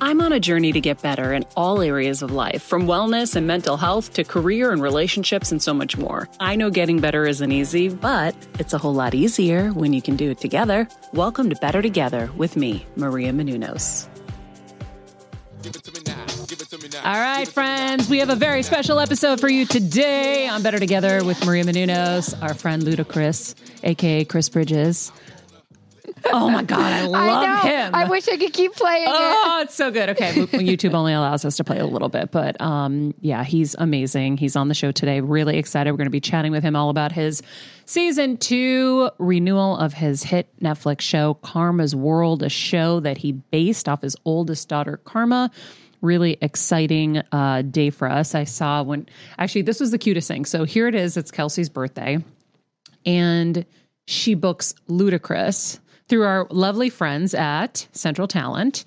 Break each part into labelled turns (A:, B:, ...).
A: I'm on a journey to get better in all areas of life, from wellness and mental health to career and relationships and so much more. I know getting better isn't easy, but it's a whole lot easier when you can do it together. Welcome to Better Together with me, Maria Menounos. All right, friends, we have a very special episode for you today on Better Together with Maria Menounos, our friend Ludacris, aka Chris Bridges. Oh my God, I love
B: I know.
A: him.
B: I wish I could keep playing it.
A: Oh, it's so good. Okay, YouTube only allows us to play a little bit, but um, yeah, he's amazing. He's on the show today. Really excited. We're going to be chatting with him all about his season two renewal of his hit Netflix show Karma's World, a show that he based off his oldest daughter Karma. Really exciting uh, day for us. I saw when actually this was the cutest thing. So here it is. It's Kelsey's birthday, and she books Ludacris through our lovely friends at Central Talent.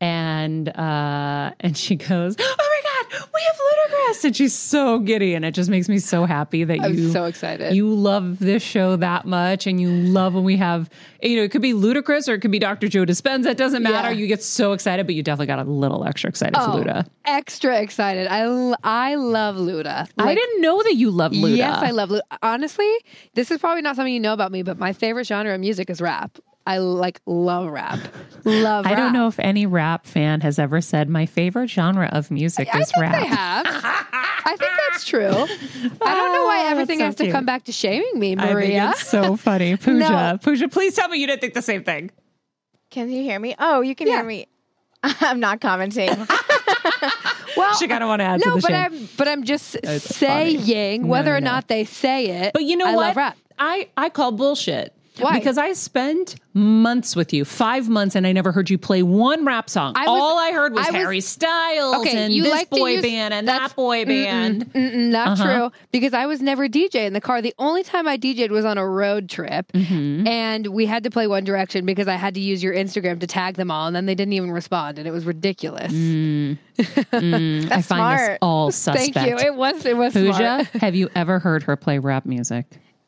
A: And uh, and she goes, "Oh my god, we have Ludacris!" And she's so giddy, and it just makes me so happy that
B: I'm
A: you
B: so excited.
A: You love this show that much, and you love when we have you know it could be Ludacris or it could be Dr. Joe Dispenza. It doesn't matter.
B: Yeah.
A: You get so excited, but you definitely got a little extra excited for
B: Oh,
A: Luda.
B: extra excited. I, l- I love Luda.
A: I didn't know that you love Luda.
B: Yes, I love Luda. Honestly, this is probably not something you know about me, but my favorite genre of music is rap. I like love rap. Love rap.
A: I
B: rap.
A: don't know if any rap fan has ever said my favorite genre of music
B: I
A: is
B: think
A: rap.
B: they have. I think that's true. I don't know why
A: Oh,
B: everything
A: that's
B: has
A: so
B: to come back to shaming me,
A: I think
B: Maria.
A: it's so funny. Pooja,
B: No.
A: Pooja, please tell me you didn't think the same thing.
C: Can you hear me? Oh, you can
B: Yeah.
C: hear me. I'm not commenting.
B: well,
A: She kind of want to add to
B: no,
A: the
B: but
A: shame.
B: I'm but I'm just
A: It's funny.
B: saying
A: No,
B: whether
A: no,
B: or
A: no.
B: not they say it.
A: But you know
B: I
A: what?
B: love rap.
A: I I call bullshit.
B: Why?
A: Because I spent months with you, five months, and I never heard you play one rap song.
B: I was-
A: All I heard was
B: I was-
A: Harry Styles
B: Okay,
A: and
B: you
A: this
B: like
A: boy
B: use-
A: band and
B: that's-
A: that boy band.
B: Mm-mm, not
A: Uh-huh.
B: true because I was never DJ in the car. The only time I DJ'd was on a road trip,
A: Mm-hmm.
B: and we had to play One Direction because I had to use your Instagram to tag them all, and then they didn't even respond, and it was ridiculous.
A: Mm. I
C: That's
A: find this all suspect.
B: Thank you. It was it was
A: Pooja,
B: smart.
A: have you ever heard her play rap music?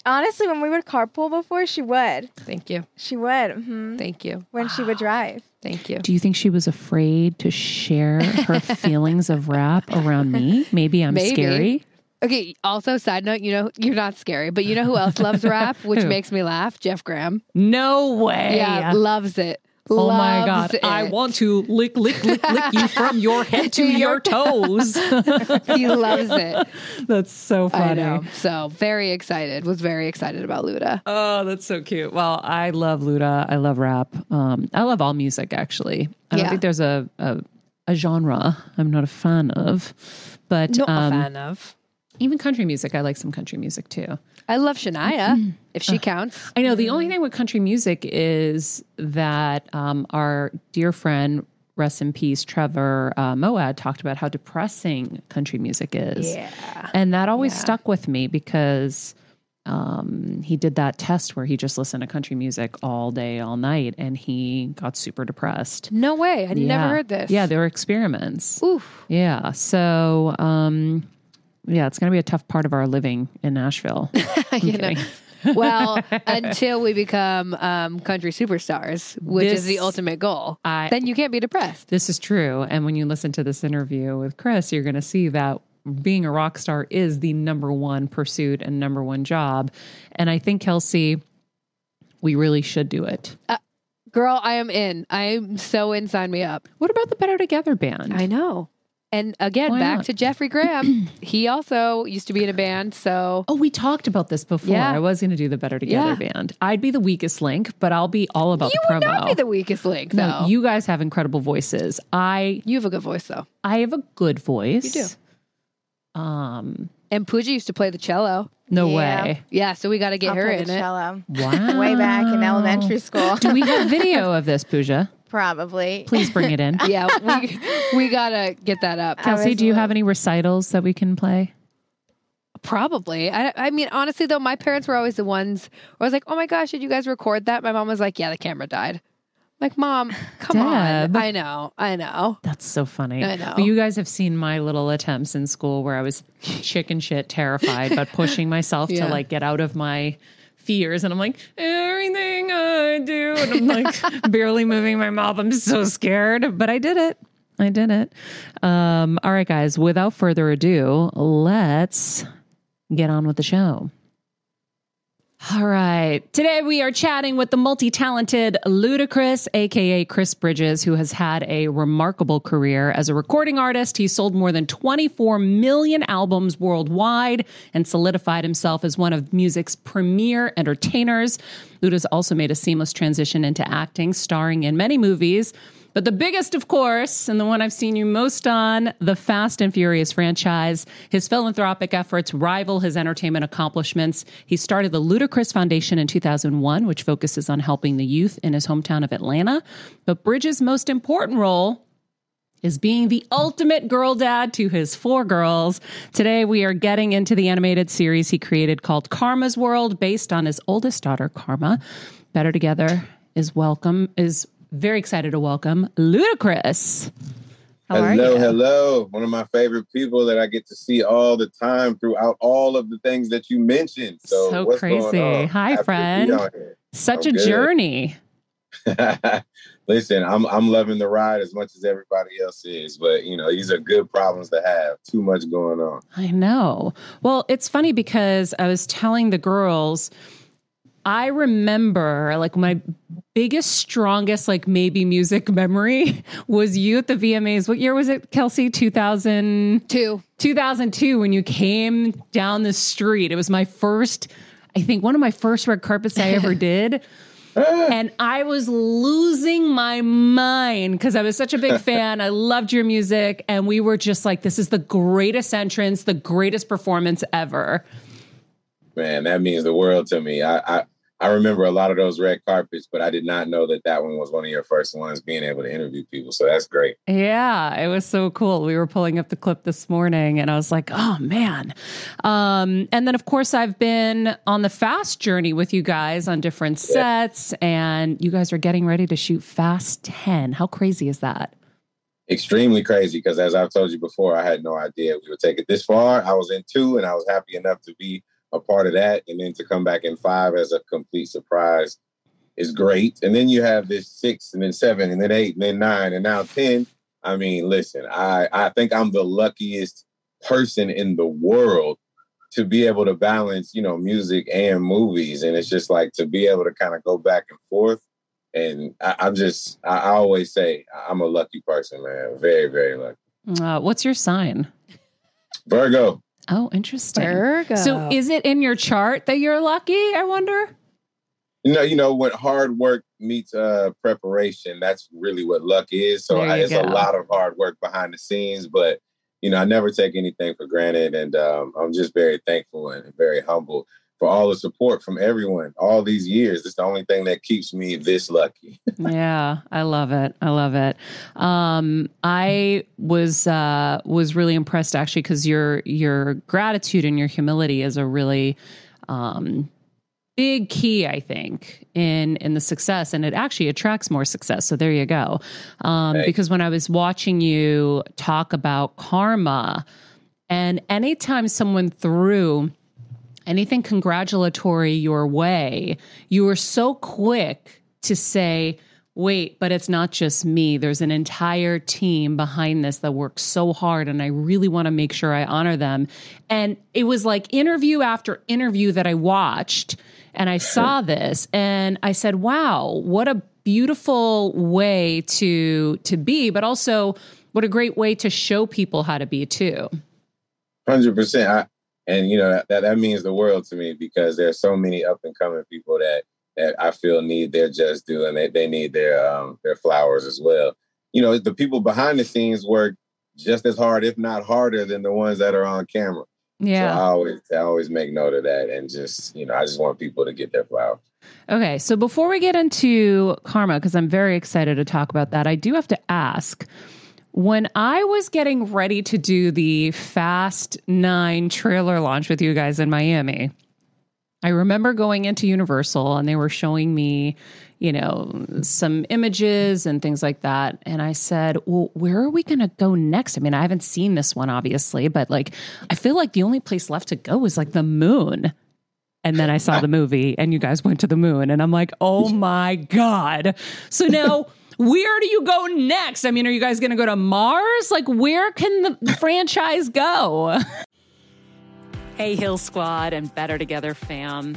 C: Honestly, when we would carpool before, she would.
B: Thank you.
C: She would. hmm
B: Thank you.
C: When she would drive.
B: Thank you.
A: Do you think she was afraid to share her feelings of rap around me? Maybe I'm
B: Maybe.
A: scary.
B: Okay. Also, side note, you know you're not scary, but you know who else loves rap, which makes me laugh? Jeff Graham.
A: No way.
B: Yeah, loves it.
A: Oh my god! I want to lick, lick, lick, lick you from your head to your toes.
B: He loves it.
A: that's so
B: I
A: funny.
B: So very excited. Was very excited about Luda.
A: Oh, that's so cute. Well, I love Luda. I love rap. Um, I love all music actually. I don't think there's a, a a genre I'm not a fan of, but
B: Not
A: um,
B: a fan of.
A: even country music. I like some country music too.
B: I love Shania, if she counts.
A: I know the only thing with country music is that um, our dear friend, rest in peace, Trevor uh, Moawad, talked about how depressing country music is.
B: Yeah.
A: And that always
B: Yeah.
A: stuck with me because um, he did that test where he just listened to country music all day, all night, and he got super depressed.
B: No way. I
A: Yeah.
B: never heard this.
A: Yeah, there were experiments.
B: Oof.
A: Yeah. So, um, yeah, it's going to be a tough part of our living in Nashville. I'm
B: you know. Well, until we become um, country superstars, which is the ultimate goal,
A: I-
B: then you can't be depressed.
A: This is true. And when you listen to this interview with Chris, you're going to see that being a rock star is the number one pursuit and number one job. And I think, Kelsey, we really should do it.
B: Girl, I am in. I am so in. Sign me up.
A: What about the Better Together band?
B: I know. And again,
A: Why
B: back
A: not?
B: to Jeffrey Graham. he also used to be in a band. So
A: Oh, we talked about this before.
B: Yeah.
A: I was going to do the Better Together band. I'd be the weakest link, but I'll be all about
B: you
A: the
B: would
A: promo.
B: not be the weakest link, though.
A: no, you guys have incredible voices. I
B: you have a good voice, though.
A: I have a good voice.
B: You do.
A: Um,
B: And Pooja used to play the cello.
A: no
C: Yeah.
A: way.
B: Yeah, so we got to get
C: I'll
B: her
C: play
B: in
C: the
B: it.
C: cello.
A: Wow.
C: Way back in elementary school.
A: Do we have video of this, Pooja?
C: Probably.
A: Please bring it in.
B: Yeah, we we got to get that up.
A: Kelsey, do you
C: a
A: have any recitals that we can play?
B: Probably. I, I mean, honestly, though, my parents were always the ones where I was like, oh my gosh, did you guys record that? My mom was like, yeah, the camera died. Like, mom, come
A: Deb.
B: on. I know. I know.
A: That's so funny.
B: I know.
A: But you guys have seen my little attempts in school where I was chicken shit terrified, but pushing myself
B: Yeah.
A: to like get out of my fears. And I'm like, everything I do. And I'm like barely moving my mouth. I'm so scared, but I did it. I did it. Um, all right, guys, without further ado, let's get on with the show. All right. Today we are chatting with the multi talented Ludacris, aka Chris Bridges, who has had a remarkable career as a recording artist. He sold more than 24 million albums worldwide and solidified himself as one of music's premier entertainers. Luda's also made a seamless transition into acting, starring in many movies. But the biggest, of course, and the one I've seen you most on, the Fast and Furious franchise. His philanthropic efforts rival his entertainment accomplishments. He started the Ludacris Foundation in 2001, which focuses on helping the youth in his hometown of Atlanta. But Bridges' most important role is being the ultimate girl dad to his four girls. Today, we are getting into the animated series he created called Karma's World, based on his oldest daughter, Karma. Better Together is welcome, is very excited to welcome Ludacris. How are
D: hello,
A: you?
D: hello. One of my favorite people that I get to see all the time throughout all of the things that you mentioned. So,
A: So
D: what's going
A: crazy. Hi,
D: Happy
A: friend. Such
D: I'm
A: a
D: good.
A: journey.
D: Listen, I'm I'm loving the ride as much as everybody else is, but you know these are good problems to have. Too much going on.
A: I know. Well, it's funny because I was telling the girls, I remember like my biggest, strongest, like maybe music memory was you at the VMAs. What year was it, Kelsey?
B: 2002.
A: 2002, when you came down the street. It was my first, I think one of my first red carpets I ever did. And I was losing my mind because I was such a big fan. I loved your music. And we were just like, this is the greatest entrance, the greatest performance ever.
D: Man, that means the world to me. I, I I remember a lot of those red carpets, but I did not know that that one was one of your first ones being able to interview people. So that's great.
A: Yeah, it was so cool. We were pulling up the clip this morning and I was like, oh man. Um, and then, of course, I've been on the fast journey with you guys on different sets, and you guys are getting ready to shoot Fast 10. How crazy is that?
D: extremely crazy because as I've told you before, I had no idea we would take it this far. I was in two and I was happy enough to be a part of that. And then to come back in five as a complete surprise is great. And then you have this six and then seven and then eight and then nine and now 10. I mean, listen, I, I think I'm the luckiest person in the world to be able to balance, you know, music and movies. And it's just like to be able to kind of go back and forth. And I, I'm just, I, I always say I'm a lucky person, man. Very, very lucky.
A: Uh, what's your sign?
D: Virgo.
A: Oh, interesting.
B: Virgo.
A: So, is it in your chart that you're lucky? I wonder.
D: You know, you know, when hard work meets uh preparation, that's really what luck is. So I, it's a lot of hard work behind the scenes, but you know, I never take anything for granted, and um, I'm just very thankful and very humble for all the support from everyone all these years. It's the only thing that keeps me this lucky.
A: yeah, I love it. I love it. Um, I was uh, was really impressed actually because your your gratitude and your humility is a really um, big key, I think, in in the success, and it actually attracts more success. So there you go. Um,
D: Thanks.
A: because when I was watching you talk about karma, and anytime someone threw anything congratulatory your way, you were so quick to say, wait, but it's not just me. There's an entire team behind this that works so hard, and I really want to make sure I honor them. And it was like interview after interview that I watched, and I saw this, and I said, wow, what a beautiful way to to be, but also what a great way to show people how to be too.
D: Hundred percent. And you know that that means the world to me because there's so many up and coming people that that I feel need their just due and they, they need their um, their flowers as well. You know, the people behind the scenes work just as hard, if not harder, than the ones that are on camera.
A: Yeah.
D: So I always I always make note of that and just, you know, I just want people to get their flowers.
A: Okay. So before we get into karma, because I'm very excited to talk about that, I do have to ask when I was getting ready to do the Fast Nine trailer launch with you guys in Miami, I remember going into Universal and they were showing me, you know, some images and things like that. And I said, Well, where are we going to go next? I mean, I haven't seen this one, obviously, but like, I feel like the only place left to go is like the moon. And then I saw the movie and you guys went to the moon. And I'm like, Oh my God. So now, where do you go next? I mean, are you guys going to go to Mars? Like, where can the franchise go? Hey, Heal Squad and Better Together fam.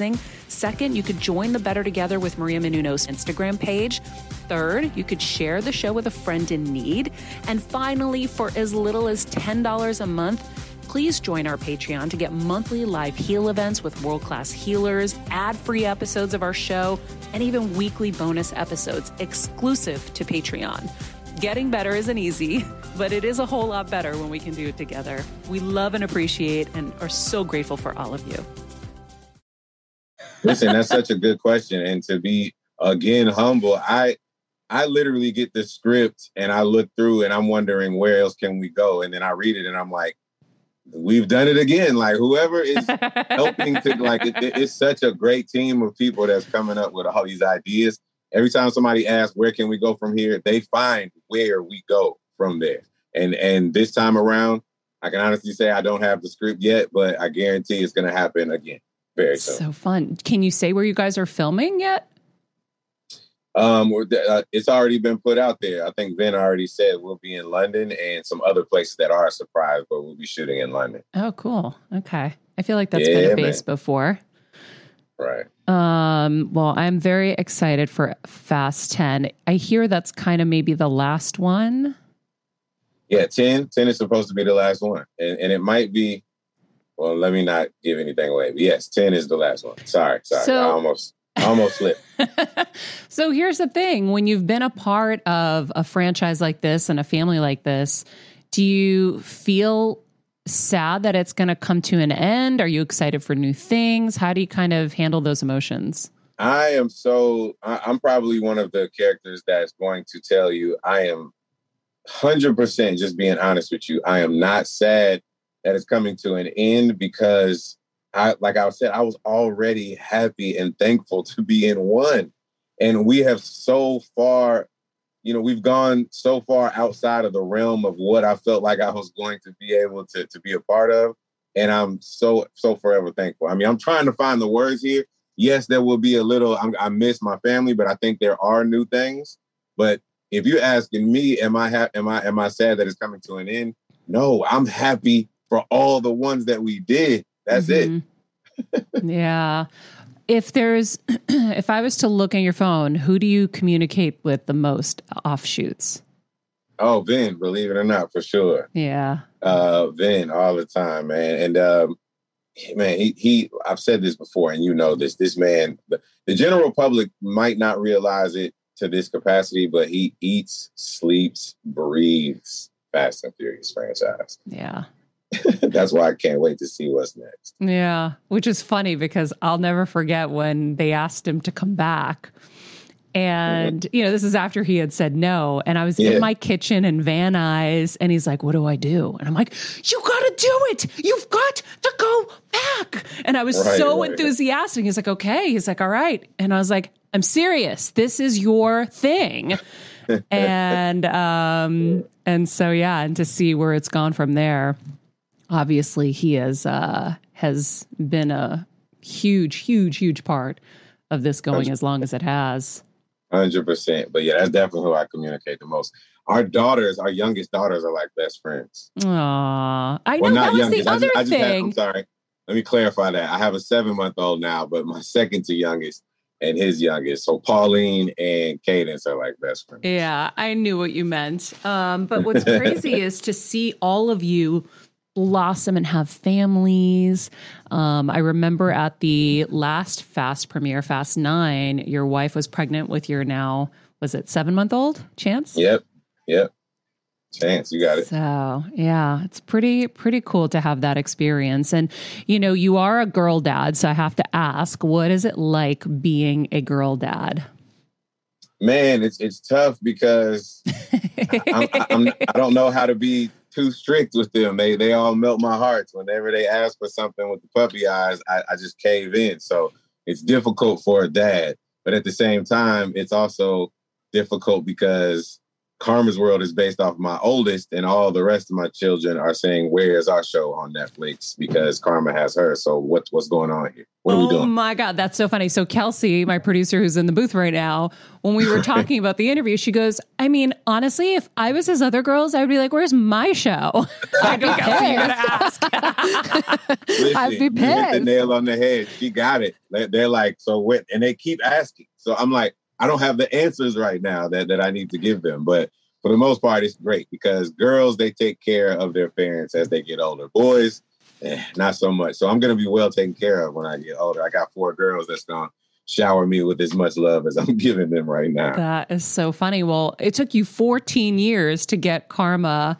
A: Second, you could join the Better Together with Maria Menounos Instagram page. Third, you could share the show with a friend in need. And finally, for as little as $10 a month, please join our Patreon to get monthly live heal events with world class healers, ad free episodes of our show, and even weekly bonus episodes exclusive to Patreon. Getting better isn't easy, but it is a whole lot better when we can do it together. We love and appreciate and are so grateful for all of you.
D: Listen, that's such a good question. And to be again humble, I I literally get the script and I look through and I'm wondering where else can we go? And then I read it and I'm like, we've done it again. Like whoever is helping to like it, it's such a great team of people that's coming up with all these ideas. Every time somebody asks where can we go from here, they find where we go from there. And and this time around, I can honestly say I don't have the script yet, but I guarantee it's going to happen again very soon.
A: So fun. Can you say where you guys are filming yet?
D: Um, uh, it's already been put out there. I think Vin already said we'll be in London and some other places that are a surprise, but we'll be shooting in London.
A: Oh, cool. Okay. I feel like that's yeah, been a base man. before.
D: Right.
A: Um, well, I'm very excited for Fast 10. I hear that's kind of maybe the last one.
D: Yeah, 10, 10 is supposed to be the last one. And, and it might be, well, let me not give anything away. But yes, 10 is the last one. Sorry, sorry. So, I almost I almost slipped.
A: so here's the thing when you've been a part of a franchise like this and a family like this, do you feel sad that it's going to come to an end? Are you excited for new things? How do you kind of handle those emotions?
D: I am so, I'm probably one of the characters that's going to tell you I am 100% just being honest with you. I am not sad that it's coming to an end because I like I said, I was already happy and thankful to be in one. And we have so far, you know, we've gone so far outside of the realm of what I felt like I was going to be able to, to be a part of. And I'm so, so forever thankful. I mean, I'm trying to find the words here. Yes, there will be a little, I'm, I miss my family, but I think there are new things. But if you're asking me, am I ha- am I am I sad that it's coming to an end? No, I'm happy for all the ones that we did. That's mm-hmm.
A: it. yeah. If there's if I was to look at your phone, who do you communicate with the most offshoots?
D: Oh, Vin, believe it or not, for sure.
A: Yeah.
D: Uh Vin all the time, man. And um man, he he I've said this before and you know this. This man, the, the general public might not realize it to this capacity, but he eats, sleeps, breathes Fast and Furious franchise.
A: Yeah.
D: That's why I can't wait to see what's next.
A: Yeah, which is funny because I'll never forget when they asked him to come back. And, you know, this is after he had said no. And I was
D: Yeah.
A: in my kitchen and Van Nuys, and he's like, What do I do? And I'm like, You got to do it. You've got to go back. And I was
D: Right,
A: so
D: right.
A: enthusiastic. He's like, Okay. He's like, All right. And I was like, I'm serious. This is your thing. and, um, and so, yeah, and to see where it's gone from there obviously he has uh has been a huge huge huge part of this going as long as it has
D: Hundred percent. But yeah, that's definitely who I communicate the most. Our daughters, our youngest daughters, are like best friends.
A: Aww. i know
D: Well,
A: that was
D: youngest.
A: the
D: I
A: other
D: just, I just had, I'm sorry. Let me clarify that. I have a seven month old now, but my second to youngest and his youngest. So Pauline and Cadence are like best friends.
A: yeah i knew what you meant um but what's crazy is to see all of you blossom and have families um i remember at the last fast premiere fast nine your wife was pregnant with your now was it seven month old chance
D: Yep. Yep. Chance, you got it.
A: So yeah, it's pretty pretty cool to have that experience. And you know, you are a girl dad, so I have to ask, what is it like being a girl dad?
D: Man, it's it's tough because I'm, I'm, I don't know how to be too strict with them. They they all melt my hearts whenever they ask for something with the puppy eyes. I, I just cave in. So it's difficult for a dad, but at the same time, it's also difficult because Karma's World is based off my oldest, and all the rest of my children are saying, "Where is our show on Netflix?" Because Karma has her. So what's what's going on here? What are
A: oh
D: we doing?
A: my god, that's so funny. So Kelsey, my producer who's in the booth right now, when we were talking about the interview, she goes, "I mean, honestly, if I was his other girls, I would be like, where's my show?" I go, Kelsey, you gotta ask.
D: Listen,
B: I'd be
D: You hit the nail on the head. She got it. They- They're like, so what? And they keep asking. So I'm like, I don't have the answers right now that, that I need to give them. But for the most part, it's great because girls, they take care of their parents as they get older. Boys, eh, not so much. So I'm going to be well taken care of when I get older. I got four girls that's going to shower me with as much love as I'm giving them right now.
A: That is so funny. Well, it took you 14 years to get Karma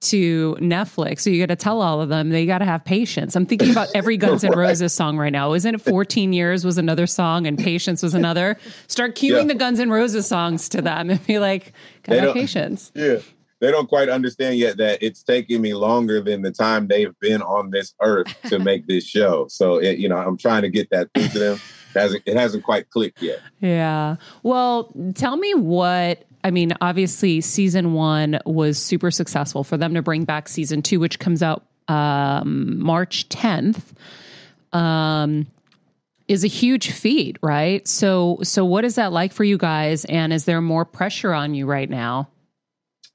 A: to Netflix. So you got to tell all of them they got to have patience. I'm thinking about every Guns N' Roses song right now. Isn't it 14 years was another song and patience was another? Start cueing
D: Yeah.
A: the Guns N' Roses songs to them and be like, got have patience.
D: Yeah. They don't quite understand yet that it's taking me longer than the time they've been on this earth to make this show. So, it, you know, I'm trying to get that through to them. It hasn't, it hasn't quite clicked yet.
A: Yeah. Well, tell me what. I mean, obviously, season one was super successful for them to bring back season two, which comes out um, March 10th. Um, is a huge feat, right? So, so what is that like for you guys? And is there more pressure on you right now?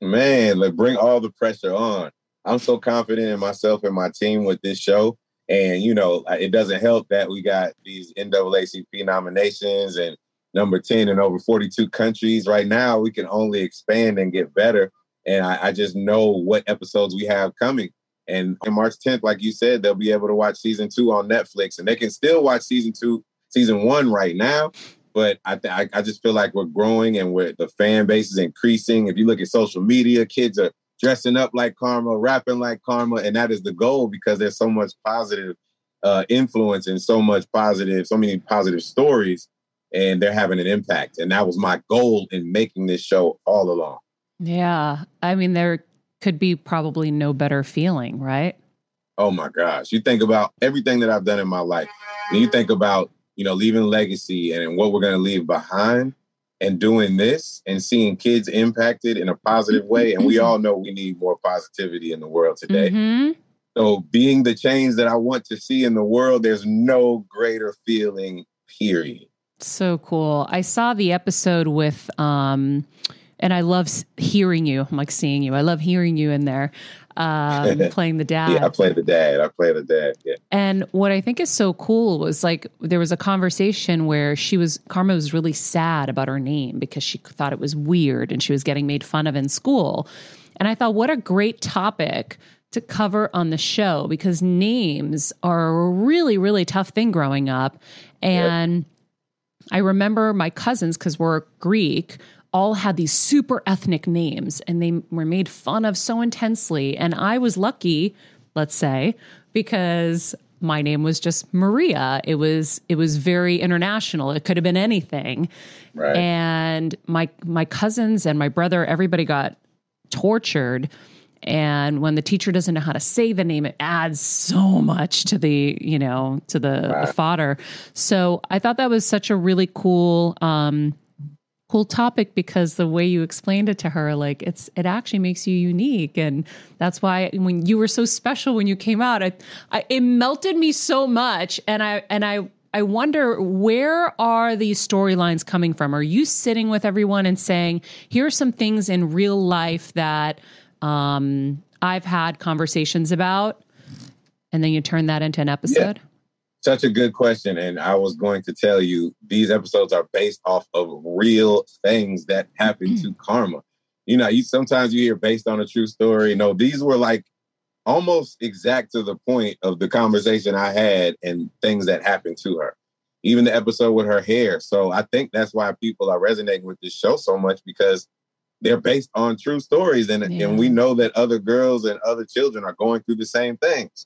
D: Man, like bring all the pressure on. I'm so confident in myself and my team with this show. And, you know, uh, it doesn't help that we got these NAACP nominations and number 10 in over 42 countries. Right now, we can only expand and get better. And I, I just know what episodes we have coming. And on March 10th, like you said, they'll be able to watch season two on Netflix. And they can still watch season two, season one right now. But I, th- I, just feel like we're growing and we're, the fan base is increasing. If you look at social media, kids are dressing up like Karma, rapping like Karma, and that is the goal because there's so much positive uh, influence and so much positive, so many positive stories, and they're having an impact. And that was my goal in making this show all along.
A: Yeah. I mean, there could be probably no better feeling, right?
D: Oh my gosh. You think about everything that I've done in my life. And you think about, you know, leaving legacy and what we're going to leave behind and doing this and seeing kids impacted in a positive way. And we all know we need more positivity in the world today.
A: Mhm.
D: So being the change that I want to see in the world, there's no greater feeling, period.
A: So cool. I saw the episode with um and I love hearing you. I'm like seeing you. I love hearing you in there um playing the dad.
D: Yeah, I play the dad. I play the dad. Yeah.
A: And what I think is so cool was like there was a conversation where she was Karma was really sad about her name because she thought it was weird and she was getting made fun of in school. And I thought what a great topic to cover on the show because names are a really really tough thing growing up and I remember my cousins cuz we're Greek all had these super ethnic names and they were made fun of so intensely and I was lucky let's say, because my name was just Maria. It was it was very international. It could have been anything.
D: Right.
A: And my my cousins and my brother, everybody got tortured. And when the teacher doesn't know how to say the name, it adds so much to the, you know, to the, the fodder. So I thought that was such a really cool um cool topic because the way you explained it to her like it's it actually makes you unique. And that's why when you were so special when you came out I, I it melted me so much. And I and I I wonder where are these storylines coming from? Are you sitting with everyone and saying here are some things in real life that um I've had conversations about? And then you turn that into an episode
D: Such a good question. And I was going to tell you these episodes are based off of real things that happened to mm. Karma. You know, you sometimes you hear based on a true story. No, these were like almost exact to the point of the conversation I had and things that happened to her. Even the episode with her hair. So I think that's why people are resonating with this show so much because they're based on true stories and,
A: Yeah.
D: and we know that other girls and other children are going through the same things.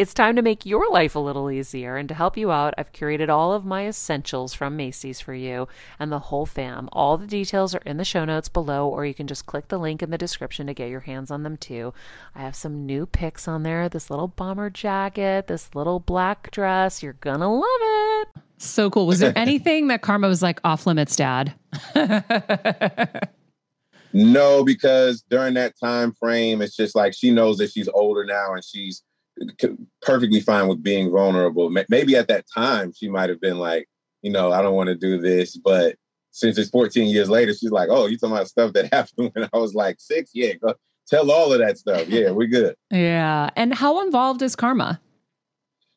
E: it's time to make your life a little easier. And to help you out, I've curated all of my essentials from Macy's for you and the whole fam. All the details are in the show notes below, or you can just click the link in the description to get your hands on them too. I have some new picks on there this little bomber jacket, this little black dress. You're gonna love it.
A: So cool. Was there anything that Karma was like off limits, Dad?
D: No, because during that time frame, it's just like she knows that she's older now and she's c- perfectly fine with being vulnerable. Maybe at that time she might have been like, you know, I don't want to do this, but since it's 14 years later, she's like, oh, you talking about stuff that happened when I was like six? Yeah, go tell all of that stuff. Yeah, we're good.
A: Yeah. And how involved is Karma?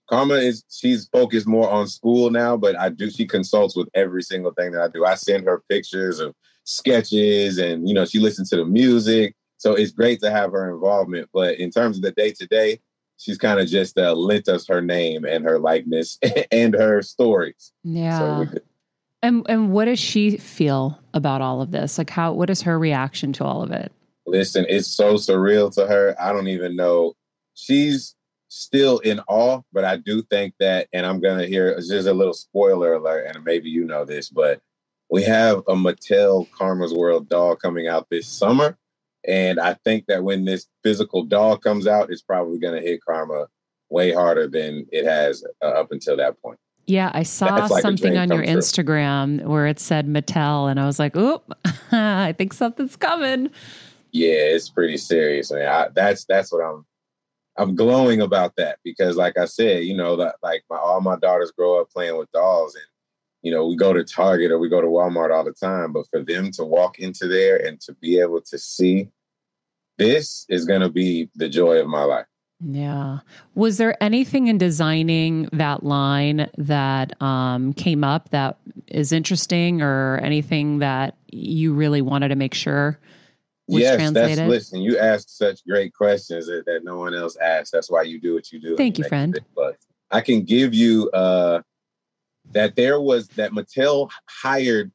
D: Karma is she's focused more on school now, but I do she consults with every single thing that I do. I send her pictures of sketches and you know, she listens to the music. So it's great to have her involvement. But in terms of the day to day, she's kind of just uh, lent us her name and her likeness and her stories.
A: Yeah.
D: So could,
A: and and what does she feel about all of this? Like how what is her reaction to all of it?
D: listen, it's so surreal to her. I don't even know. She's still in awe, but I do think that, and I'm gonna hear just a little spoiler alert, and maybe you know this, but we have a Mattel Karma's World doll coming out this summer. And I think that when this physical doll comes out, it's probably gonna hit Karma way harder than it has uh, up until that point.
A: Yeah, I saw
D: like
A: something on your
D: true.
A: Instagram where it said Mattel, and I was like, "Oop, I think something's coming."
D: yeah, it's pretty serious. I mean, I, that's that's what I'm I'm glowing about that because, like I said, you know, that like my all my daughters grow up playing with dolls, and you know, we go to Target or we go to Walmart all the time. But for them to walk into there and to be able to see this is going to be the joy of my life.
A: Yeah. Was there anything in designing that line that um, came up that is interesting, or anything that you really wanted to make sure was
D: yes,
A: translated?
D: that's listen. You ask such great questions that, that no one else asks. That's why you do what you do.
A: Thank you, friend.
D: But. I can give you uh, that there was that Mattel hired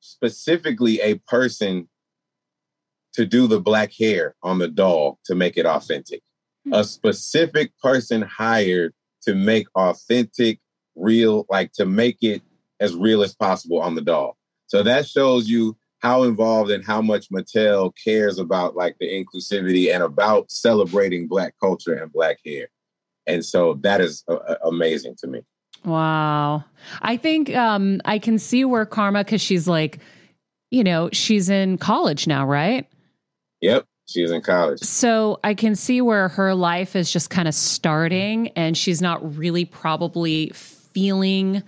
D: specifically a person to do the black hair on the doll to make it authentic.
A: Hmm.
D: A specific person hired to make authentic, real, like to make it as real as possible on the doll. So that shows you how involved and how much Mattel cares about like the inclusivity and about celebrating black culture and black hair. And so that is uh, uh, amazing to me.
A: Wow. I think um, I can see where Karma, because she's like, you know, she's in college now, right?
D: Yep. She's in college.
A: So I can see where her life is just kind of starting and she's not really probably feeling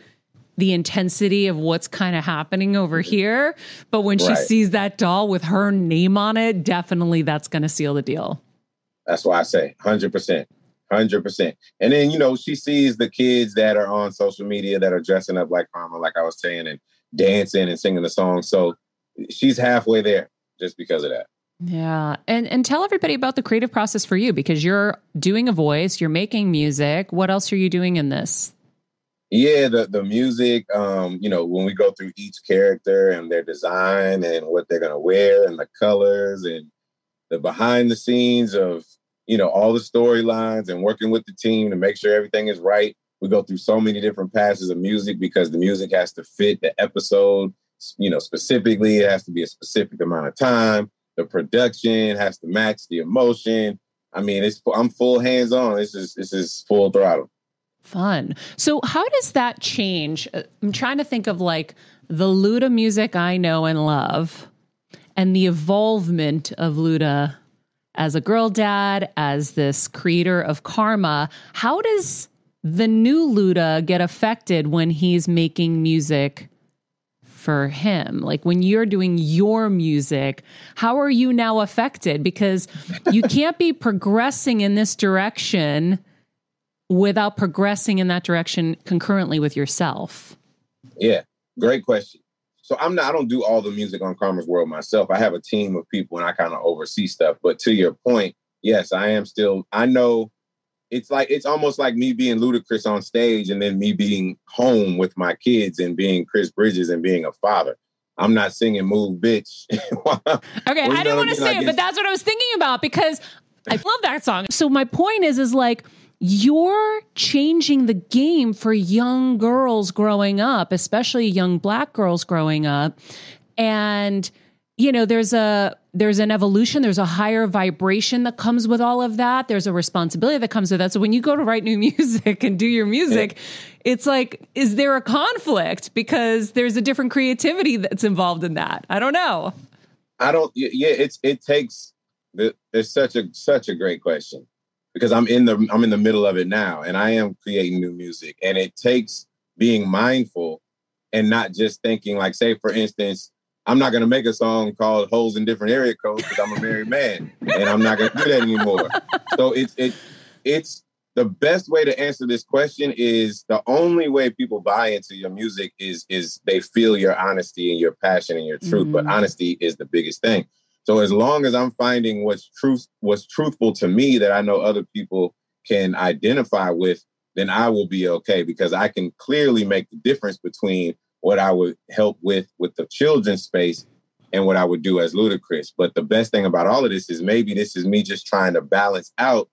A: the intensity of what's kind of happening over here. But when she
D: Right.
A: sees that doll with her name on it, definitely that's going to seal the deal.
D: That's why I say 100%. 100%. And then, you know, she sees the kids that are on social media that are dressing up like Karma, like I was saying, and dancing and singing the song. So she's halfway there just because of that.
A: Yeah. And and tell everybody about the creative process for you because you're doing a voice, you're making music. What else are you doing in this?
D: Yeah, the the music, um, you know, when we go through each character and their design and what they're gonna wear and the colors and the behind the scenes of, you know, all the storylines and working with the team to make sure everything is right. We go through so many different passes of music because the music has to fit the episode, you know, specifically. It has to be a specific amount of time. The production has to match the emotion. I mean, it's I'm full hands on. This is this is full throttle.
A: Fun. So, how does that change? Uh, I'm trying to think of like the Luda music I know and love and the evolvement of Luda as a girl dad, as this creator of karma. How does the new Luda get affected when he's making music for him? Like when you're doing your music, how are you now affected? Because you can't be progressing in this direction without progressing in that direction concurrently with yourself?
D: Yeah, great question. So I'm not I don't do all the music on Karma's World myself. I have a team of people and I kind of oversee stuff. But to your point, yes, I am still I know it's like it's almost like me being Ludacris on stage and then me being home with my kids and being Chris Bridges and being a father. I'm not singing move bitch.
A: Okay, I didn't want to say it, but that's what I was thinking about because I love that song. So my point is is like you're changing the game for young girls growing up, especially young black girls growing up. And you know, there's a there's an evolution, there's a higher vibration that comes with all of that. There's a responsibility that comes with that. So when you go to write new music and do your music, it's like is there a conflict because there's a different creativity that's involved in that? I don't know.
D: I don't. Yeah, it's it takes. It's such a such a great question because I'm in the I'm in the middle of it now, and I am creating new music, and it takes being mindful and not just thinking like, say, for instance, I'm not gonna make a song called "Holes in Different Area Codes" because I'm a married man, and I'm not gonna do that anymore. So it's it it's the best way to answer this question is the only way people buy into your music is is they feel your honesty and your passion and your truth. But
A: Mhm.
D: honesty is the biggest thing. So as long as I'm finding what's truth, what's truthful to me that I know other people can identify with, then I will be okay because I can clearly make the difference between what I would help with with the children's space and what I would do as Ludacris. But the best thing about all of this is maybe this is me just trying to balance out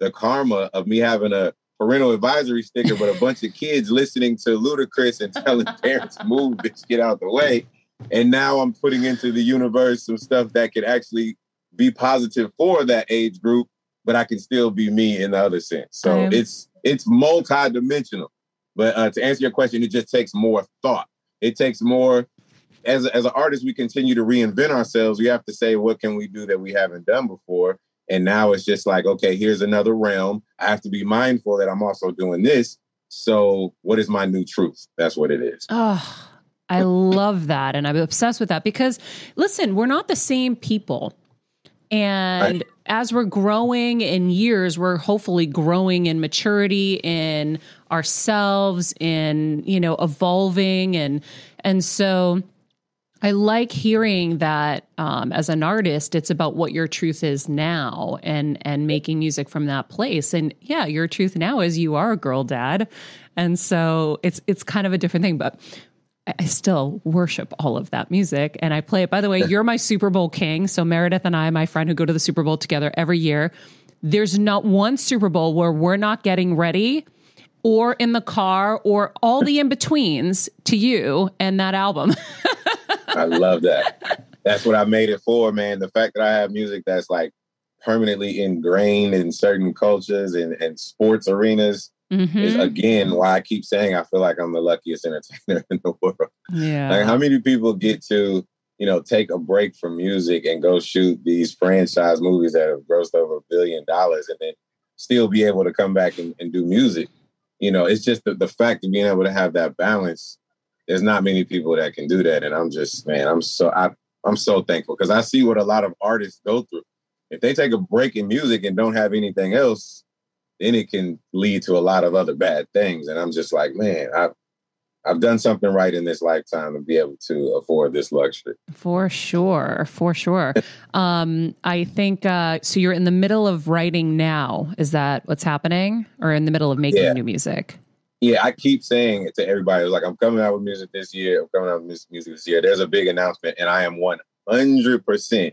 D: the karma of me having a parental advisory sticker, but a bunch of kids listening to Ludacris and telling parents, move, bitch, get out of the way. And now I'm putting into the universe some stuff that could actually be positive for that age group, but I can still be me in the other sense. So it's it's multi-dimensional. But uh, to answer your question, it just takes more thought. It takes more as a, as an artist, we continue to reinvent ourselves. We have to say, what can we do that we haven't done before? And now it's just like, okay, here's another realm. I have to be mindful that I'm also doing this. So, what is my new truth? That's what it is.
A: Oh, I love that. And I'm obsessed with that because, listen, we're not the same people. And
D: Right.
A: as we're growing in years, we're hopefully growing in maturity in ourselves, in, you know, evolving. And, and so I like hearing that um, as an artist, it's about what your truth is now and, and making music from that place. And yeah, your truth now is you are a girl dad. And so it's, it's kind of a different thing, but I- still worship all of that music and I play it. By the way, you're my Super Bowl king. So Meredith and I, my friend who go to the Super Bowl together every year, there's not one Super Bowl where we're not getting ready or in the car or all the in betweens to you and that album.
D: I love that. That's what I made it for, man. The fact that I have music that's like permanently ingrained in certain cultures and, and sports arenas
A: Mhm.
D: is again why I keep saying I feel like I'm the luckiest entertainer in the world.
A: yeah.
D: Like how many people get to you know, take a break from music and go shoot these franchise movies that have grossed over a billion dollars and then still be able to come back and, and do music. You know, it's just the, the fact of being able to have that balance. There's not many people that can do that. And I'm just, man, I'm so I I'm so thankful because I see what a lot of artists go through. If they take a break in music and don't have anything else, then it can lead to a lot of other bad things. And I'm just like, man, I I've done something right in this lifetime to be able to afford this luxury.
A: For sure, for sure. um, I think uh, so. You're in the middle of writing now. Is that what's happening, or in the middle of making
D: Yeah.
A: new music?
D: Yeah, I keep saying it to everybody. Like, I'm coming out with music this year. I'm coming out with music this year. There's a big announcement, and I am 100%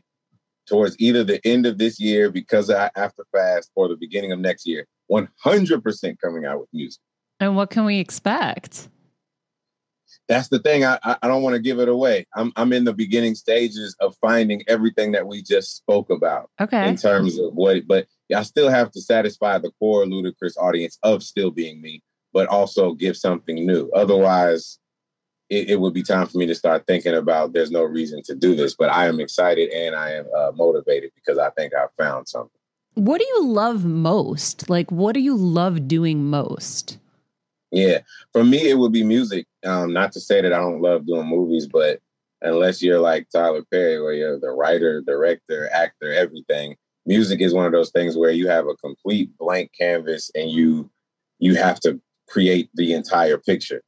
D: towards either the end of this year because I after fast or the beginning of next year. 100% coming out with music.
A: And what can we expect?
D: That's the thing. I I, I don't want to give it away. I'm I'm in the beginning stages of finding everything that we just spoke about.
A: Okay.
D: in terms of what, but I still have to satisfy the core Ludacris audience of still being me, but also give something new. Otherwise, it, it would be time for me to start thinking about there's no reason to do this. But I am excited and I am uh, motivated because I think I've found something.
A: What do you love most? Like, what do you love doing most?
D: Yeah, for me, it would be music. Um, not to say that I don't love doing movies, but unless you're like Tyler Perry, where you're the writer, director, actor, everything, music is one of those things where you have a complete blank canvas and you you have to create the entire picture.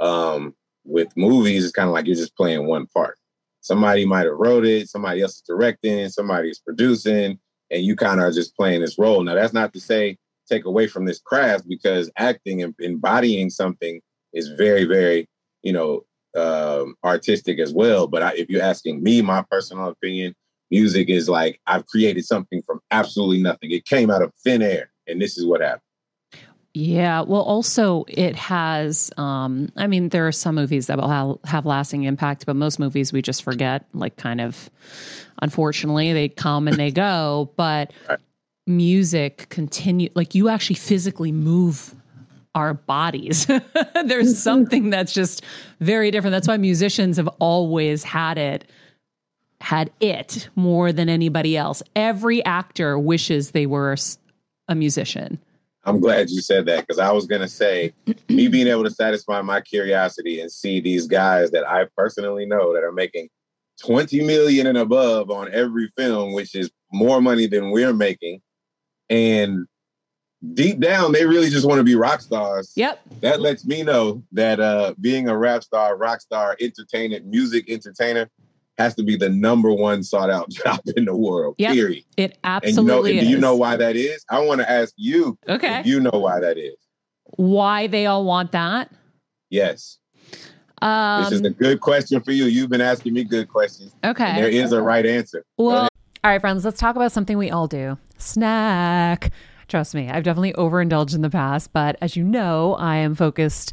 D: Um, with movies, it's kind of like you're just playing one part. Somebody might have wrote it, somebody else is directing, somebody is producing, and you kind of are just playing this role. Now, that's not to say take away from this craft because acting and embodying something is very, very, you know, um, artistic as well. But I, if you're asking me, my personal opinion, music is like I've created something from absolutely nothing. It came out of thin air, and this is what happened.
A: Yeah. Well, also, it has, um, I mean, there are some movies that will have, have lasting impact, but most movies we just forget, like, kind of, unfortunately, they come and they go. But music continue, like, you actually physically move our bodies. There's something that's just very different. That's why musicians have always had it had it more than anybody else. Every actor wishes they were a musician.
D: I'm glad you said that because I was gonna say me being able to satisfy my curiosity and see these guys that I personally know that are making 20 million and above on every film, which is more money than we're making. And deep down, they really just want to be rock stars.
A: Yep.
D: That lets me know that uh, being a rap star, rock star, entertainer, music entertainer has to be the number one sought out job in the world.
A: Yep.
D: Period.
A: It
D: And you know,
A: absolutely
D: do you know why that is? I want to ask you
A: Okay.
D: if you know why that is.
A: why they all want that?
D: Yes.
A: Um,
D: this is a good question for you. You've been asking me good questions. And there
A: okay.
D: is a right answer.
A: Well.
E: All right, friends, let's talk about something we all do snack. Trust me, I've definitely overindulged in the past, but as you know, I am focused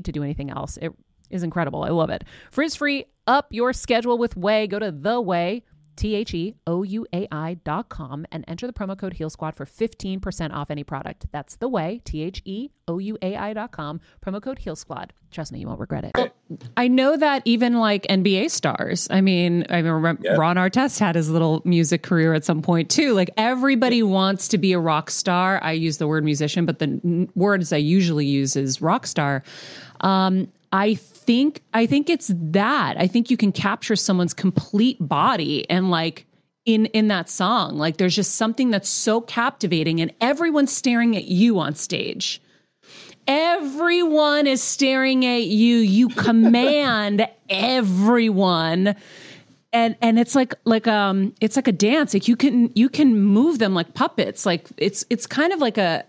E: to do anything else. It is incredible. I love it. Frizz free, up your schedule with OUAI. Go to the OUAI. T H E O U A I dot com and enter the promo code Heal Squad for 15% off any product. That's the OUAI, T H E O U A I dot com, promo code Heal Squad. Trust me, you won't regret it.
A: I know that even like NBA stars. I mean, I remember
D: Yeah.
A: Ron Artest had his little music career at some point too. Like everybody wants to be a rock star. I use the word musician, but the n- words I usually use is rock star. Um, I think I think it's that. I think you can capture someone's complete body and like in in that song. Like there's just something that's so captivating and everyone's staring at you on stage. Everyone is staring at you. You command everyone. And and it's like like um it's like a dance. Like you can you can move them like puppets. Like it's it's kind of like a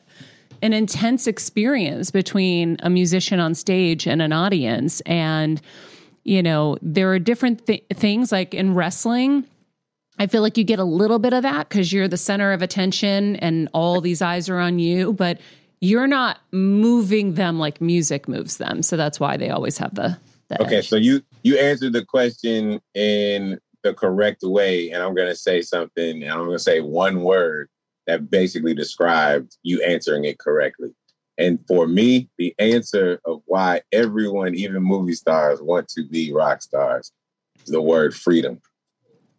A: an intense experience between a musician on stage and an audience and you know there are different th- things like in wrestling I feel like you get a little bit of that because you're the center of attention and all these eyes are on you, but you're not moving them like music moves them. So that's why they always have the, the
D: Okay,
A: edge.
D: so you you answered the question in the correct way, and I'm gonna say something, and I'm gonna say one word that basically described you answering it correctly. And for me, the answer of why everyone, even movie stars, want to be rock stars is the word freedom.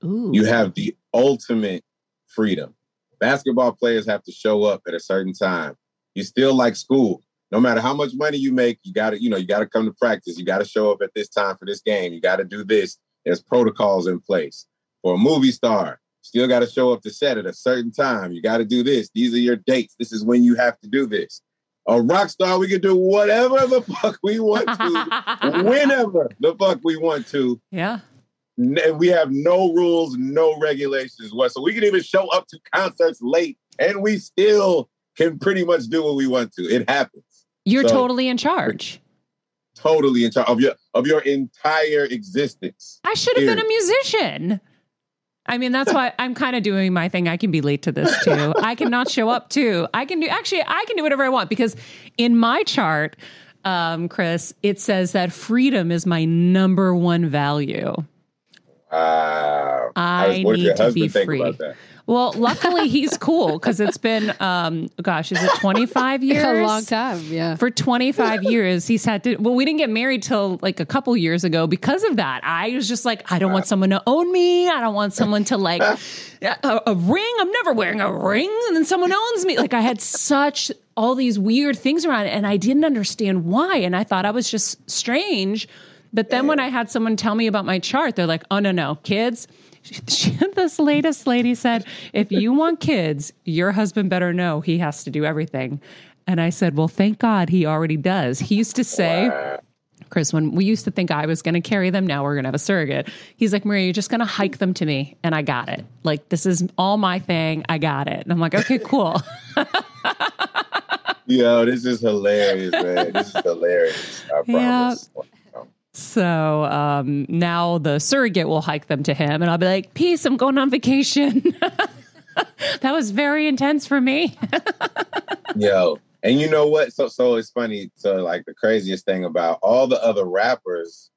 A: Ooh.
D: You have the ultimate freedom. Basketball players have to show up at a certain time. You still like school. No matter how much money you make, you got to, you know, you got to come to practice. You got to show up at this time for this game. You got to do this. There's protocols in place. For a movie star, still got to show up to set at a certain time. You got to do this. These are your dates. This is when you have to do this. A rock star, we can do whatever the fuck we want to, whenever the fuck we want to.
A: yeah.
D: We have no rules, no regulations. What? So we can even show up to concerts late, and we still can pretty much do what we want to. It happens.
A: You're
D: So-
A: totally in charge.
D: Totally in charge of your of your entire existence.
A: I should have been a musician. I mean, that's why I'm kind of doing my thing. I can be late to this too. I cannot show up too. I can do actually. I can do whatever I want because in my chart, um, Chris, it says that freedom is my number one value.
D: Wow.
A: I
D: How does- what does
A: need to be free.
D: About that?
A: Well, luckily he's cool because it's been, um, gosh, is it 25 years?
B: a long time. Yeah.
A: For 25 years, he's had to. Well, we didn't get married till like a couple years ago because of that. I was just like, I don't want someone to own me. I don't want someone to like a, a ring. I'm never wearing a ring, and then someone owns me. Like I had such all these weird things around it, and I didn't understand why. And I thought I was just strange. But then when I had someone tell me about my chart, they're like, "Oh no, no, kids." She, this latest lady said, if you want kids, your husband better know he has to do everything. And I said, well, thank God he already does. He used to say, Chris, when we used to think I was going to carry them, now we're going to have a surrogate. He's like, Maria, you're just going to hike them to me. And I got it. Like, this is all my thing. I got it. And I'm like, okay, cool.
D: Yo, this is hilarious, man. This is hilarious. I
A: Yeah.
D: promise.
A: So um, now the surrogate will hike them to him. And I'll be like, peace, I'm going on vacation. that was very intense for me.
D: Yo, and you know what? So so it's funny. So like the craziest thing about all the other rappers,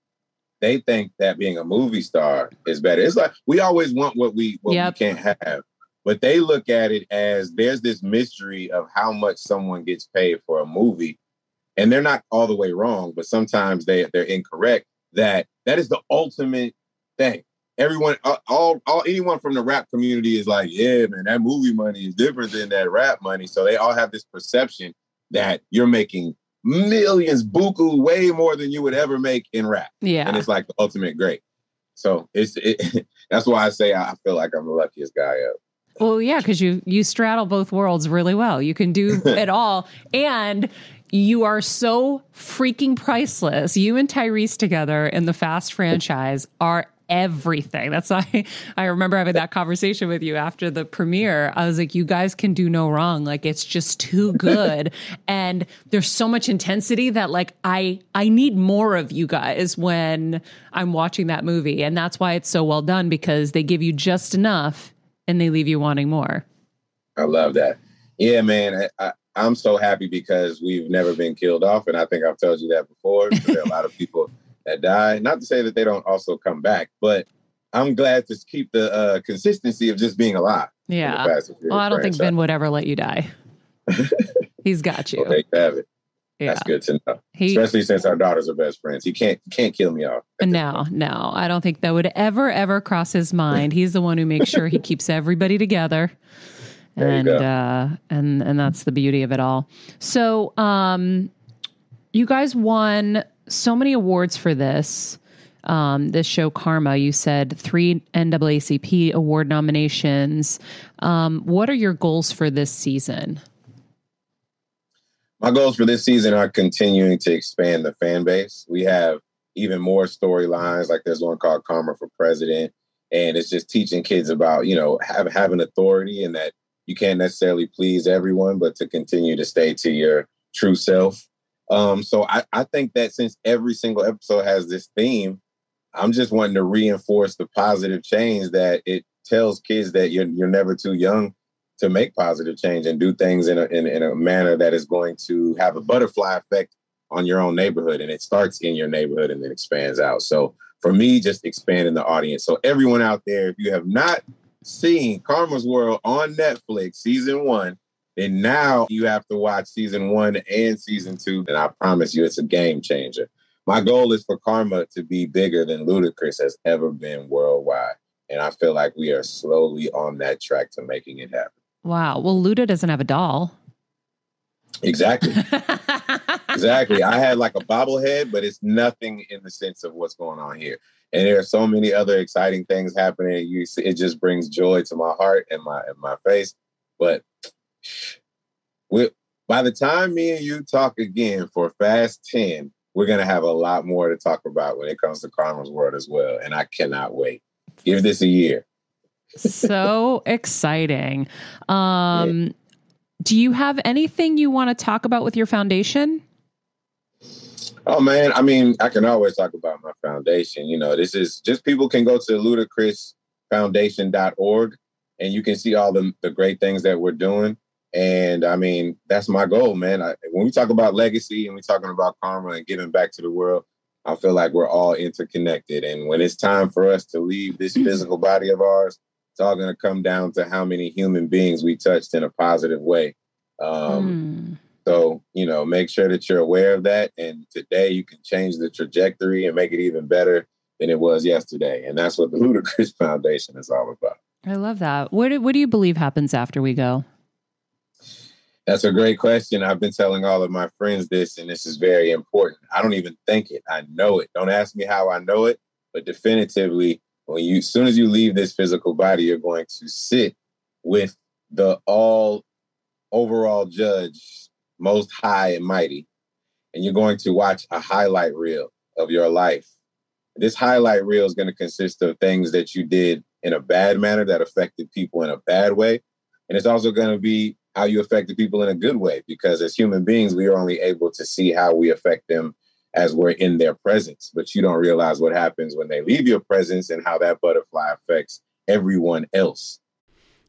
D: they think that being a movie star is better. It's like we always want what we what
A: Yep.
D: we can't have. But they look at it as there's this mystery of how much someone gets paid for a movie. And they're not all the way wrong, but sometimes they they're incorrect. That that is the ultimate thing. Everyone, all, all, anyone from the rap community is like, yeah, man, that movie money is different than that rap money. So they all have this perception that you're making millions, buku, way more than you would ever make in rap,
A: yeah.
D: and it's like the ultimate great. So it's it, that's why I say I feel like I'm the luckiest guy ever.
A: Well, yeah, because you you straddle both worlds really well. You can do it all, and you are so freaking priceless. You and Tyrese together in the Fast franchise are everything. That's why I remember having that conversation with you after the premiere. I was like, you guys can do no wrong. Like it's just too good. and there's so much intensity that like I I need more of you guys when I'm watching that movie. And that's why it's so well done because they give you just enough and they leave you wanting more.
D: I love that. Yeah, man. I, I, am so happy because we've never been killed off. And I think I've told you that before. There are a lot of people that die. Not to say that they don't also come back, but I'm glad to keep the uh, consistency of just being alive.
A: Yeah. Well, I don't think Vin would ever let you die. He's got you.
D: Okay, have it. Yeah. That's good to know. He, Especially since our daughters are best friends. He can't can't kill me off.
A: No, no. I don't think that would ever, ever cross his mind. He's the one who makes sure he keeps everybody together. And uh and and that's the beauty of it all. So um you guys won so many awards for this. Um, this show Karma, you said three NAACP award nominations. Um, what are your goals for this season?
D: My goals for this season are continuing to expand the fan base. We have even more storylines, like there's one called Karma for President, and it's just teaching kids about you know have having authority and that you can't necessarily please everyone, but to continue to stay to your true self um, so I, I think that since every single episode has this theme, I'm just wanting to reinforce the positive change that it tells kids that you're you're never too young to make positive change and do things in a in, in a manner that is going to have a butterfly effect on your own neighborhood. And it starts in your neighborhood and then expands out. So for me, just expanding the audience. So everyone out there, if you have not seen Karma's World on Netflix, season one, and now you have to watch season one and season two. And I promise you, it's a game changer. My goal is for Karma to be bigger than Ludacris has ever been worldwide. And I feel like we are slowly on that track to making it happen.
A: Wow. Well, Luda doesn't have a doll.
D: Exactly. exactly. I had like a bobblehead, but it's nothing in the sense of what's going on here. And there are so many other exciting things happening. You see, it just brings joy to my heart and my and my face. But we, by the time me and you talk again for Fast 10, we're going to have a lot more to talk about when it comes to Karma's World as well. And I cannot wait. Give this a year.
A: so exciting. Um, yeah. Do you have anything you want to talk about with your foundation?
D: Oh man, I mean, I can always talk about my foundation. You know, this is just people can go to ludacrisfoundation.org and you can see all the, the great things that we're doing. And I mean, that's my goal, man. I, when we talk about legacy and we're talking about karma and giving back to the world, I feel like we're all interconnected. And when it's time for us to leave this physical body of ours, it's all going to come down to how many human beings we touched in a positive way. Um, mm. So, you know, make sure that you're aware of that. And today you can change the trajectory and make it even better than it was yesterday. And that's what the Ludacris Foundation is all about.
A: I love that. What do, what do you believe happens after we go?
D: That's a great question. I've been telling all of my friends this, and this is very important. I don't even think it. I know it. Don't ask me how I know it, but definitively, when you, as soon as you leave this physical body, you're going to sit with the all overall judge, most high and mighty, and you're going to watch a highlight reel of your life. This highlight reel is going to consist of things that you did in a bad manner that affected people in a bad way. And it's also going to be how you affected people in a good way because as human beings we are only able to see how we affect them as we're in their presence but you don't realize what happens when they leave your presence and how that butterfly affects everyone else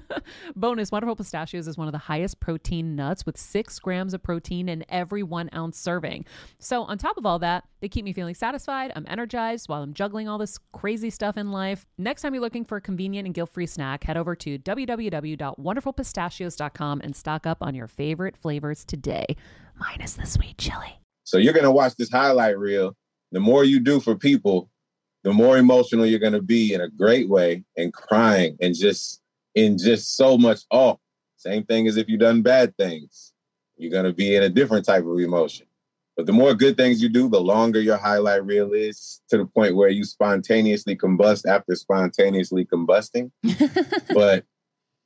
A: Bonus Wonderful Pistachios is one of the highest protein nuts with six grams of protein in every one ounce serving. So, on top of all that, they keep me feeling satisfied. I'm energized while I'm juggling all this crazy stuff in life. Next time you're looking for a convenient and guilt free snack, head over to www.wonderfulpistachios.com and stock up on your favorite flavors today, minus the sweet chili.
D: So you're gonna watch this highlight reel. The more you do for people, the more emotional you're gonna be in a great way and crying and just in just so much awe. Same thing as if you've done bad things. You're gonna be in a different type of emotion. But the more good things you do, the longer your highlight reel is to the point where you spontaneously combust after spontaneously combusting. but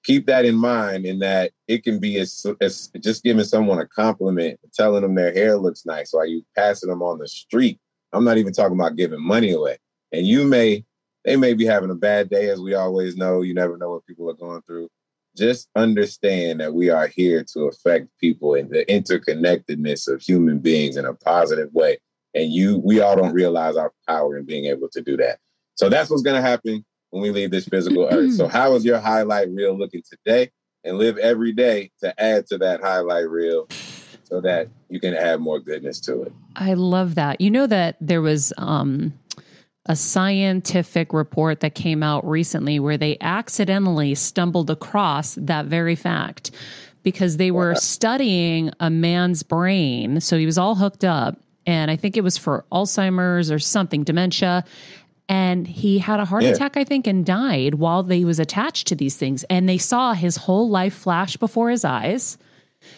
D: keep that in mind in that it can be as, as just giving someone a compliment, telling them their hair looks nice while you passing them on the street. I'm not even talking about giving money away. And you may, they may be having a bad day, as we always know. You never know what people are going through. Just understand that we are here to affect people and the interconnectedness of human beings in a positive way. And you, we all don't realize our power in being able to do that. So that's what's going to happen when we leave this physical earth. So, how is your highlight reel looking today? And live every day to add to that highlight reel so that you can add more goodness to it.
A: I love that. You know that there was um, a scientific report that came out recently where they accidentally stumbled across that very fact because they were studying a man's brain. So he was all hooked up, and I think it was for Alzheimer's or something, dementia. And he had a heart
D: Yeah.
A: attack, I think, and died while they was attached to these things. And they saw his whole life flash before his eyes.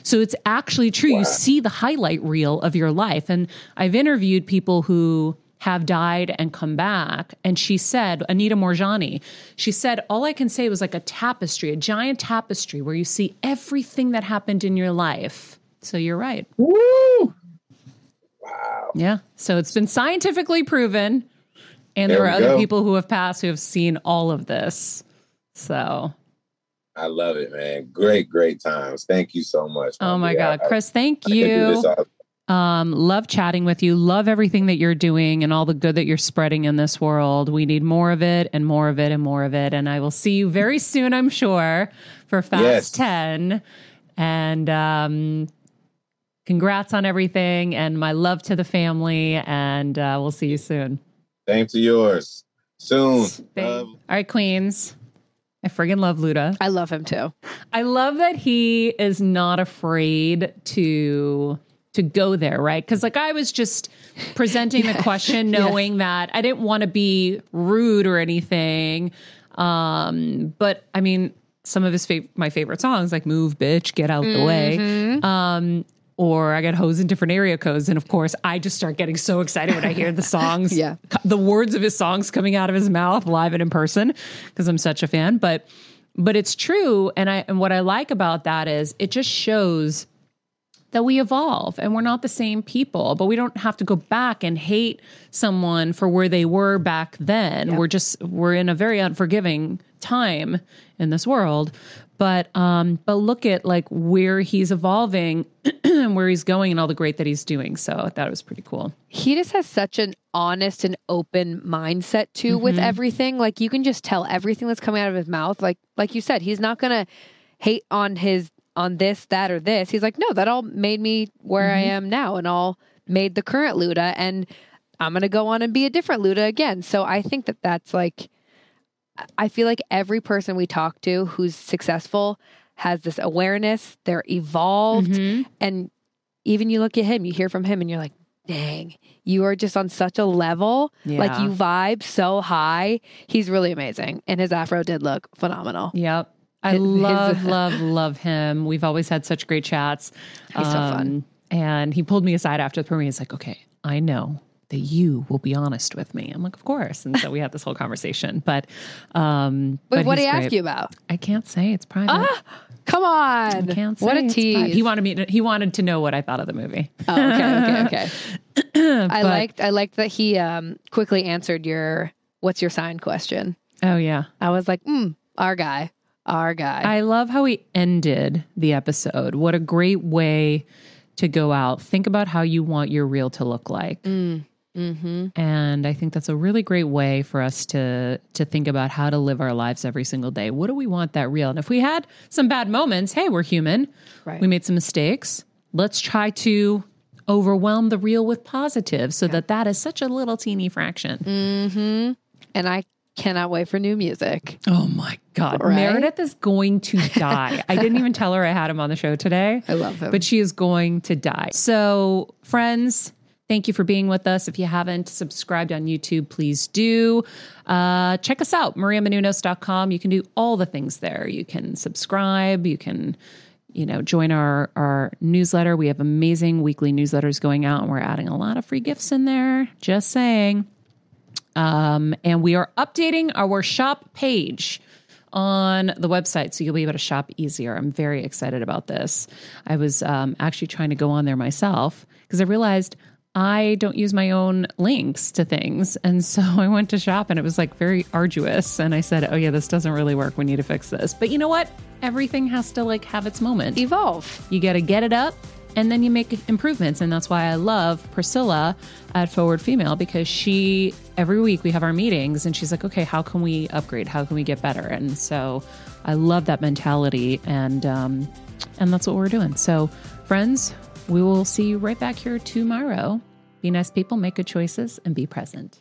A: So it's actually true. You see the highlight reel of your life. And I've interviewed people who have died and come back. And she said, Anita Moorjani, she said, all I can say was like a tapestry, a giant tapestry where you see everything that happened in your life. So you're right.
D: Woo! Wow.
A: Yeah. So it's been scientifically proven. And there,
D: There
A: are other
D: go.
A: people who have passed who have seen all of this. So,
D: I love it, man. Great, great times. Thank you so much.
A: oh my
D: dear.
A: God.
D: I-
A: Chris, thank
D: I could do
A: you.
D: this all-
A: Um, love chatting with you. Love everything that you're doing and all the good that you're spreading in this world. We need more of it and more of it and more of it. And I will see you very soon, I'm sure, for Fast
D: Yes.
A: 10. And um, congrats on everything. And my love to the family. And uh, we'll see you soon.
D: Same to yours. Soon.
A: Thank- All right, Queens. I friggin' love Luda.
B: I love him too.
A: I love that he is not afraid to to go there, right? Because like I was just presenting the question, knowing that I didn't want to be rude or anything. Um, but I mean, some of his fav- my favorite songs, like "Move, Bitch," "Get Out the Way," um, or I got hoes in different area codes, and of course, I just start getting so excited when I hear the songs,
B: Yeah.
A: the words of his songs coming out of his mouth live and in person because I'm such a fan. But but it's true, and I and what I like about that is it just shows that we evolve and we're not the same people, but we don't have to go back and hate someone for where they were back then. We're just we're in a very unforgiving time in this world. But um but look at like where he's evolving and where he's going and all the great that he's doing. So I thought it was pretty cool.
B: He just has such an honest and open mindset too with everything. Like you can just tell everything that's coming out of his mouth. Like like you said, he's not gonna hate on his on this, that, or this. He's like, no, that all made me where I am now and all made the current Luda. And I'm going to go on and be a different Luda again. So I think that that's like, I feel like every person we talk to who's successful has this awareness, they're evolved.
A: Mm-hmm.
B: And even you look at him, you hear from him, and you're like, dang, you are just on such a level. Like you vibe so high. He's really amazing. And his afro did look phenomenal.
A: Yep. I
B: His- his-
A: love, love, love him. We've always had such great chats.
B: He's so fun.
A: And he pulled me aside after the premiere. He's like, okay, I know that you will be honest with me. I'm like, of course. And so we had this whole conversation. But um
B: But,
A: but
B: what did he ask you about?
A: I can't say it's private.
B: Come on.
A: I can't say
B: what a tease.
A: He wanted me to he wanted to know what I thought of the movie.
B: oh, okay, okay, okay. I liked I liked that he um quickly answered your what's your sign question.
A: Oh yeah.
B: I was like, mm, our guy. Our guy.
A: I love how he ended the episode. What a great way to go out. Think about how you want your reel to look like.
B: Mm, Mm-hmm.
A: And I think that's a really great way for us to to think about how to live our lives every single day. What do we want that real? And if we had some bad moments, hey, we're human.
B: Right.
A: We made some mistakes. Let's try to overwhelm the real with positive so that that is such a little teeny fraction.
B: Mm-hmm. And I cannot wait for new music.
A: Oh my God.
B: Right?
A: Meredith is going to die. I didn't even tell her I had him on the show today.
B: I love him.
A: But she is going to die. So, friends, thank you for being with us. If you haven't subscribed on YouTube, please do. Uh, check us out, mariamenounos.com. You can do all the things there. You can subscribe, you can you know join our our newsletter we have amazing weekly newsletters going out and we're adding a lot of free gifts in there just saying um, and we are updating our shop page on the website so you'll be able to shop easier. I'm very excited about this. I was um, actually trying to go on there myself because I realized I don't use my own links to things. And so I went to shop and it was like very arduous. And I said, oh, yeah, this doesn't really work. We need to fix this. But you know what? Everything has to like have its moment.
B: Evolve.
A: You got to get it up and then you make improvements. And that's why I love Priscilla at Forward Female because she, every week we have our meetings and she's like, okay, how can we upgrade? How can we get better? And so I love that mentality. And, um, and that's what we're doing. So, friends, we will see you right back here tomorrow. Be nice people, make good choices, and be present.